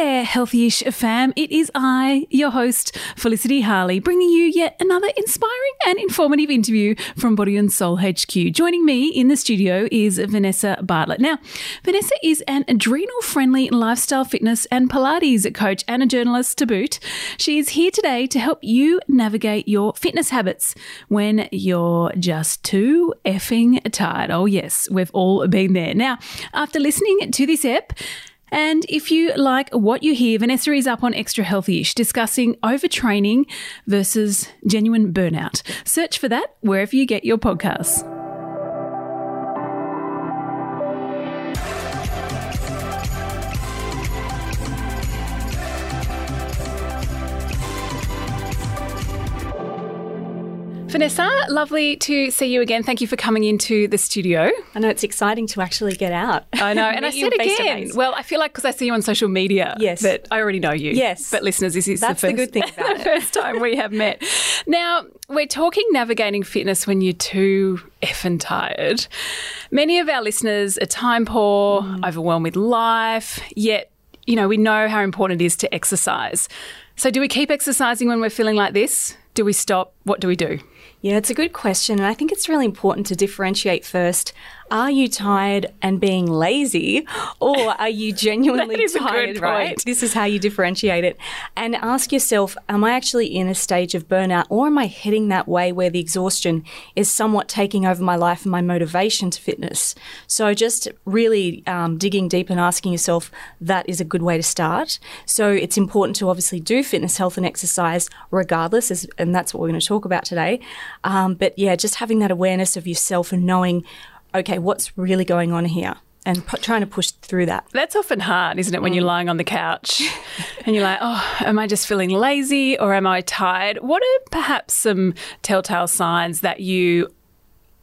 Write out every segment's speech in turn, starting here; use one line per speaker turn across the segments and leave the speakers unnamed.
there, Healthyish fam. It is I, your host, Felicity Harley, bringing you yet another inspiring and informative interview from Body and Soul HQ. Joining me in the studio is Vanessa Bartlett. Now, Vanessa is an adrenal friendly lifestyle fitness and Pilates coach and a journalist to boot. She is here today to help you navigate your fitness habits when you're just too effing tired. Oh, yes, we've all been there. Now, after listening to this ep, and if you like what you hear, Vanessa is up on Extra Healthyish discussing overtraining versus genuine burnout. Search for that wherever you get your podcasts. Vanessa, lovely to see you again. Thank you for coming into the studio.
I know it's exciting to actually get out.
I know, and I said again. Well, I feel like because I see you on social media,
yes,
that I already know you.
Yes,
but listeners, this is
that's
the, first,
the good thing about
the first time we have met. Now we're talking navigating fitness when you're too effing tired. Many of our listeners are time poor, mm. overwhelmed with life, yet you know we know how important it is to exercise. So, do we keep exercising when we're feeling like this? Do we stop? What do we do?
Yeah, it's a good question. And I think it's really important to differentiate first are you tired and being lazy, or are you genuinely tired? Right. This is how you differentiate it, and ask yourself: Am I actually in a stage of burnout, or am I heading that way where the exhaustion is somewhat taking over my life and my motivation to fitness? So, just really um, digging deep and asking yourself that is a good way to start. So, it's important to obviously do fitness, health, and exercise regardless, and that's what we're going to talk about today. Um, but yeah, just having that awareness of yourself and knowing okay, what's really going on here? And p- trying to push through that.
That's often hard, isn't it, when mm. you're lying on the couch and you're like, oh, am I just feeling lazy or am I tired? What are perhaps some telltale signs that you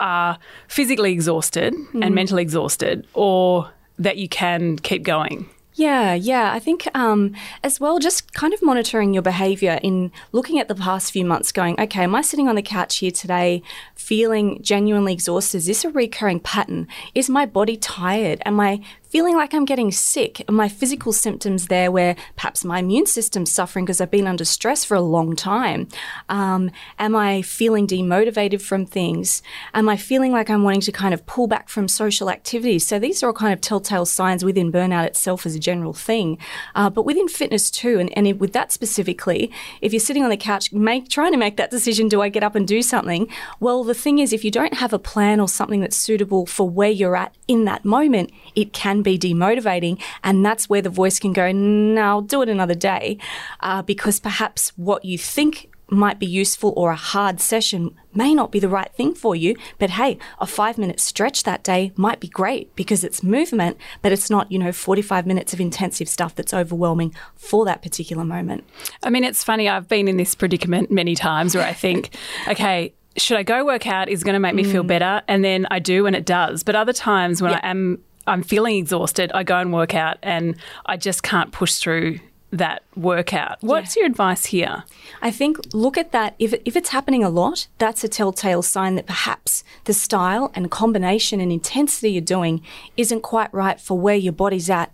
are physically exhausted mm. and mentally exhausted or that you can keep going?
Yeah, yeah. I think um, as well, just kind of monitoring your behavior in looking at the past few months, going, okay, am I sitting on the couch here today feeling genuinely exhausted? Is this a recurring pattern? Is my body tired? Am I feeling like I'm getting sick, my physical symptoms there where perhaps my immune system's suffering because I've been under stress for a long time? Um, am I feeling demotivated from things? Am I feeling like I'm wanting to kind of pull back from social activities? So these are all kind of telltale signs within burnout itself as a general thing, uh, but within fitness too. And, and with that specifically, if you're sitting on the couch, make trying to make that decision, do I get up and do something? Well, the thing is, if you don't have a plan or something that's suitable for where you're at in that moment, it can be demotivating. And that's where the voice can go, no, I'll do it another day. Uh, because perhaps what you think might be useful or a hard session may not be the right thing for you. But hey, a five minute stretch that day might be great because it's movement, but it's not, you know, 45 minutes of intensive stuff that's overwhelming for that particular moment.
I mean, it's funny. I've been in this predicament many times where I think, okay, should I go work out is going to make me mm. feel better and then I do and it does but other times when I am I'm feeling exhausted, I go and work out and I just can't push through that workout. What's yeah. your advice here?
I think look at that. If, if it's happening a lot, that's a telltale sign that perhaps the style and combination and intensity you're doing isn't quite right for where your body's at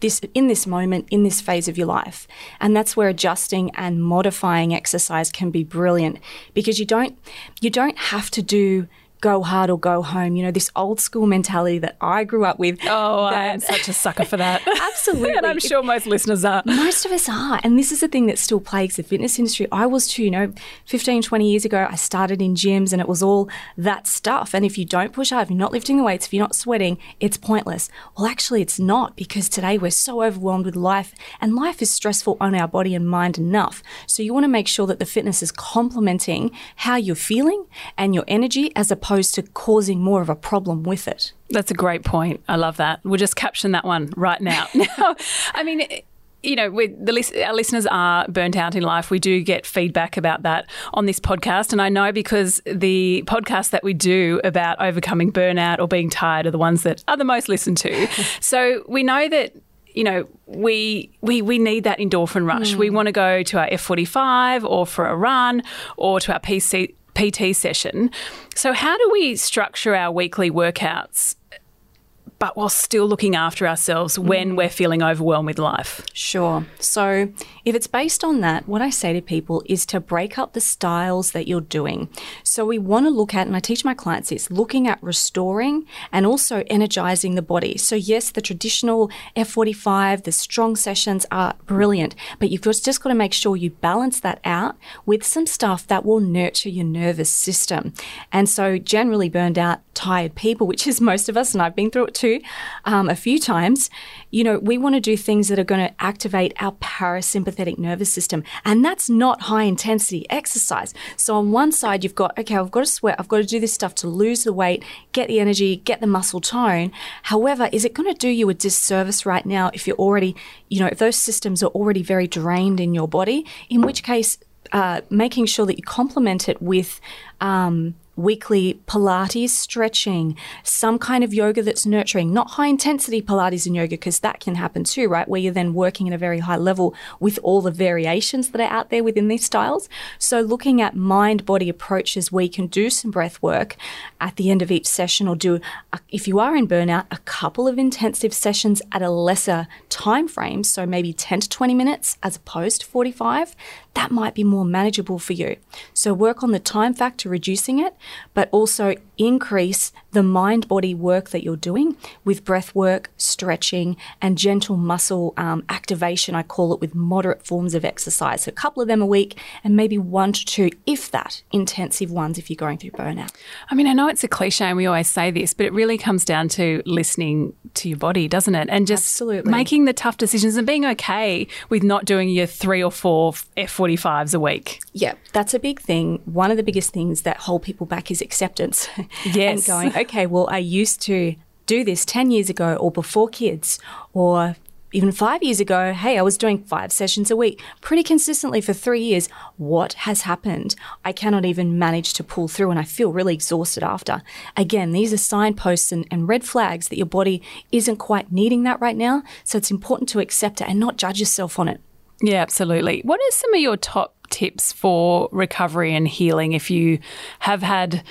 this in this moment in this phase of your life and that's where adjusting and modifying exercise can be brilliant because you don't you don't have to do go hard or go home. You know, this old school mentality that I grew up with.
Oh, I am such a sucker for that.
absolutely.
and I'm sure most listeners are.
Most of us are. And this is the thing that still plagues the fitness industry. I was too, you know, 15, 20 years ago, I started in gyms and it was all that stuff. And if you don't push hard, if you're not lifting the weights, if you're not sweating, it's pointless. Well, actually, it's not because today we're so overwhelmed with life and life is stressful on our body and mind enough. So you want to make sure that the fitness is complementing how you're feeling and your energy as opposed opposed to causing more of a problem with it.
That's a great point. I love that. We'll just caption that one right now. now, I mean, you know, the, our listeners are burnt out in life. We do get feedback about that on this podcast. And I know because the podcasts that we do about overcoming burnout or being tired are the ones that are the most listened to. so we know that you know, we we we need that endorphin rush. Mm. We want to go to our F45 or for a run or to our PC PT session. So, how do we structure our weekly workouts but while still looking after ourselves when mm. we're feeling overwhelmed with life?
Sure. So, if it's based on that, what I say to people is to break up the styles that you're doing. So, we want to look at, and I teach my clients this, looking at restoring and also energizing the body. So, yes, the traditional F45, the strong sessions are brilliant, but you've just, just got to make sure you balance that out with some stuff that will nurture your nervous system. And so, generally burned out, tired people, which is most of us, and I've been through it too um, a few times, you know, we want to do things that are going to activate our parasympathetic nervous system. And that's not high intensity exercise. So, on one side, you've got, okay, I've got to sweat, I've got to do this stuff to lose the weight, get the energy, get the muscle tone. However, is it going to do you a disservice right now if you're already, you know, if those systems are already very drained in your body? In which case, uh, making sure that you complement it with um, weekly Pilates stretching, some kind of yoga that's nurturing, not high intensity Pilates and yoga, because that can happen too, right? Where you're then working at a very high level with all the variations that are out there within these styles. So, looking at mind body approaches where you can do some breath work at the end of each session, or do, if you are in burnout, a couple of intensive sessions at a lesser time frame. So, maybe 10 to 20 minutes as opposed to 45 that might be more manageable for you. So work on the time factor, reducing it, but also increase the mind body work that you're doing with breath work, stretching, and gentle muscle um, activation. I call it with moderate forms of exercise. So a couple of them a week, and maybe one to two, if that, intensive ones if you're going through burnout.
I mean, I know it's a cliche and we always say this, but it really comes down to listening to your body, doesn't it? And just
Absolutely.
making the tough decisions and being okay with not doing your three or four F 45s a week.
Yeah, that's a big thing. One of the biggest things that hold people back is acceptance.
Yes.
and going, okay, well, I used to do this 10 years ago or before kids or even five years ago, hey, I was doing five sessions a week pretty consistently for three years. What has happened? I cannot even manage to pull through and I feel really exhausted after. Again, these are signposts and, and red flags that your body isn't quite needing that right now. So it's important to accept it and not judge yourself on it.
Yeah, absolutely. What are some of your top tips for recovery and healing if you have had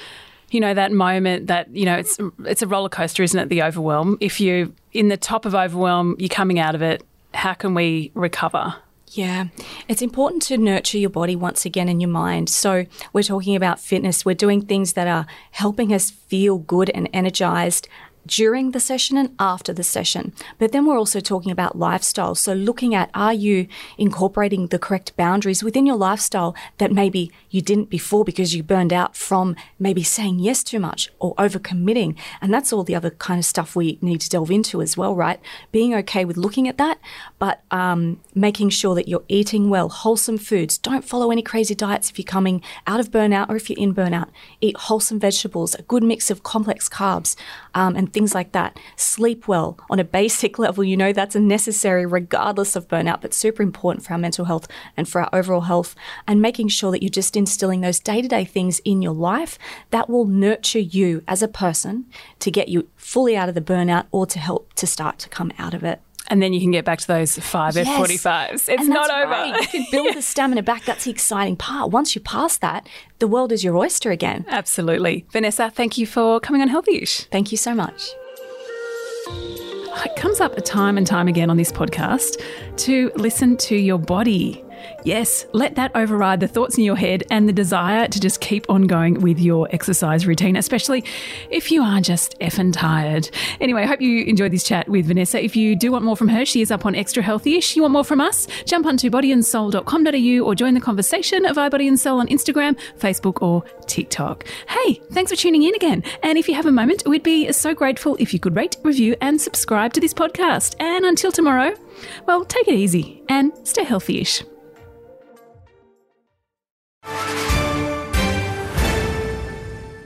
you know that moment that you know it's it's a roller coaster isn't it? The overwhelm. If you in the top of overwhelm you're coming out of it how can we recover?
Yeah, it's important to nurture your body once again in your mind. So, we're talking about fitness, we're doing things that are helping us feel good and energized during the session and after the session. But then we're also talking about lifestyle. So looking at are you incorporating the correct boundaries within your lifestyle that maybe you didn't before because you burned out from maybe saying yes too much or overcommitting. And that's all the other kind of stuff we need to delve into as well, right? Being okay with looking at that, but um, making sure that you're eating well, wholesome foods. Don't follow any crazy diets if you're coming out of burnout or if you're in burnout. Eat wholesome vegetables, a good mix of complex carbs, um, and things like that. Sleep well on a basic level. You know that's a necessary regardless of burnout, but super important for our mental health and for our overall health. And making sure that you're just instilling those day to day things in your life that will nurture you as a person to get you fully out of the burnout or to help to start to come out of it.
And then you can get back to those five
Yes.
F45s. It's not over.
right. You can build the stamina back. That's the exciting part. Once you pass that, the world is your oyster again.
Absolutely. Vanessa, thank you for coming on Healthyish.
Thank you so much.
It comes up time and time again on this podcast to listen to your body. Yes, let that override the thoughts in your head and the desire to just keep on going with your exercise routine, especially if you are just effing tired. Anyway, I hope you enjoyed this chat with Vanessa. If you do want more from her, she is up on Extra Healthyish. You want more from us? Jump onto bodyandsoul.com.au or join the conversation of iBody and Soul on Instagram, Facebook, or TikTok. Hey, thanks for tuning in again. And if you have a moment, we'd be so grateful if you could rate, review, and subscribe to this podcast. And until tomorrow, well, take it easy and stay healthy-ish.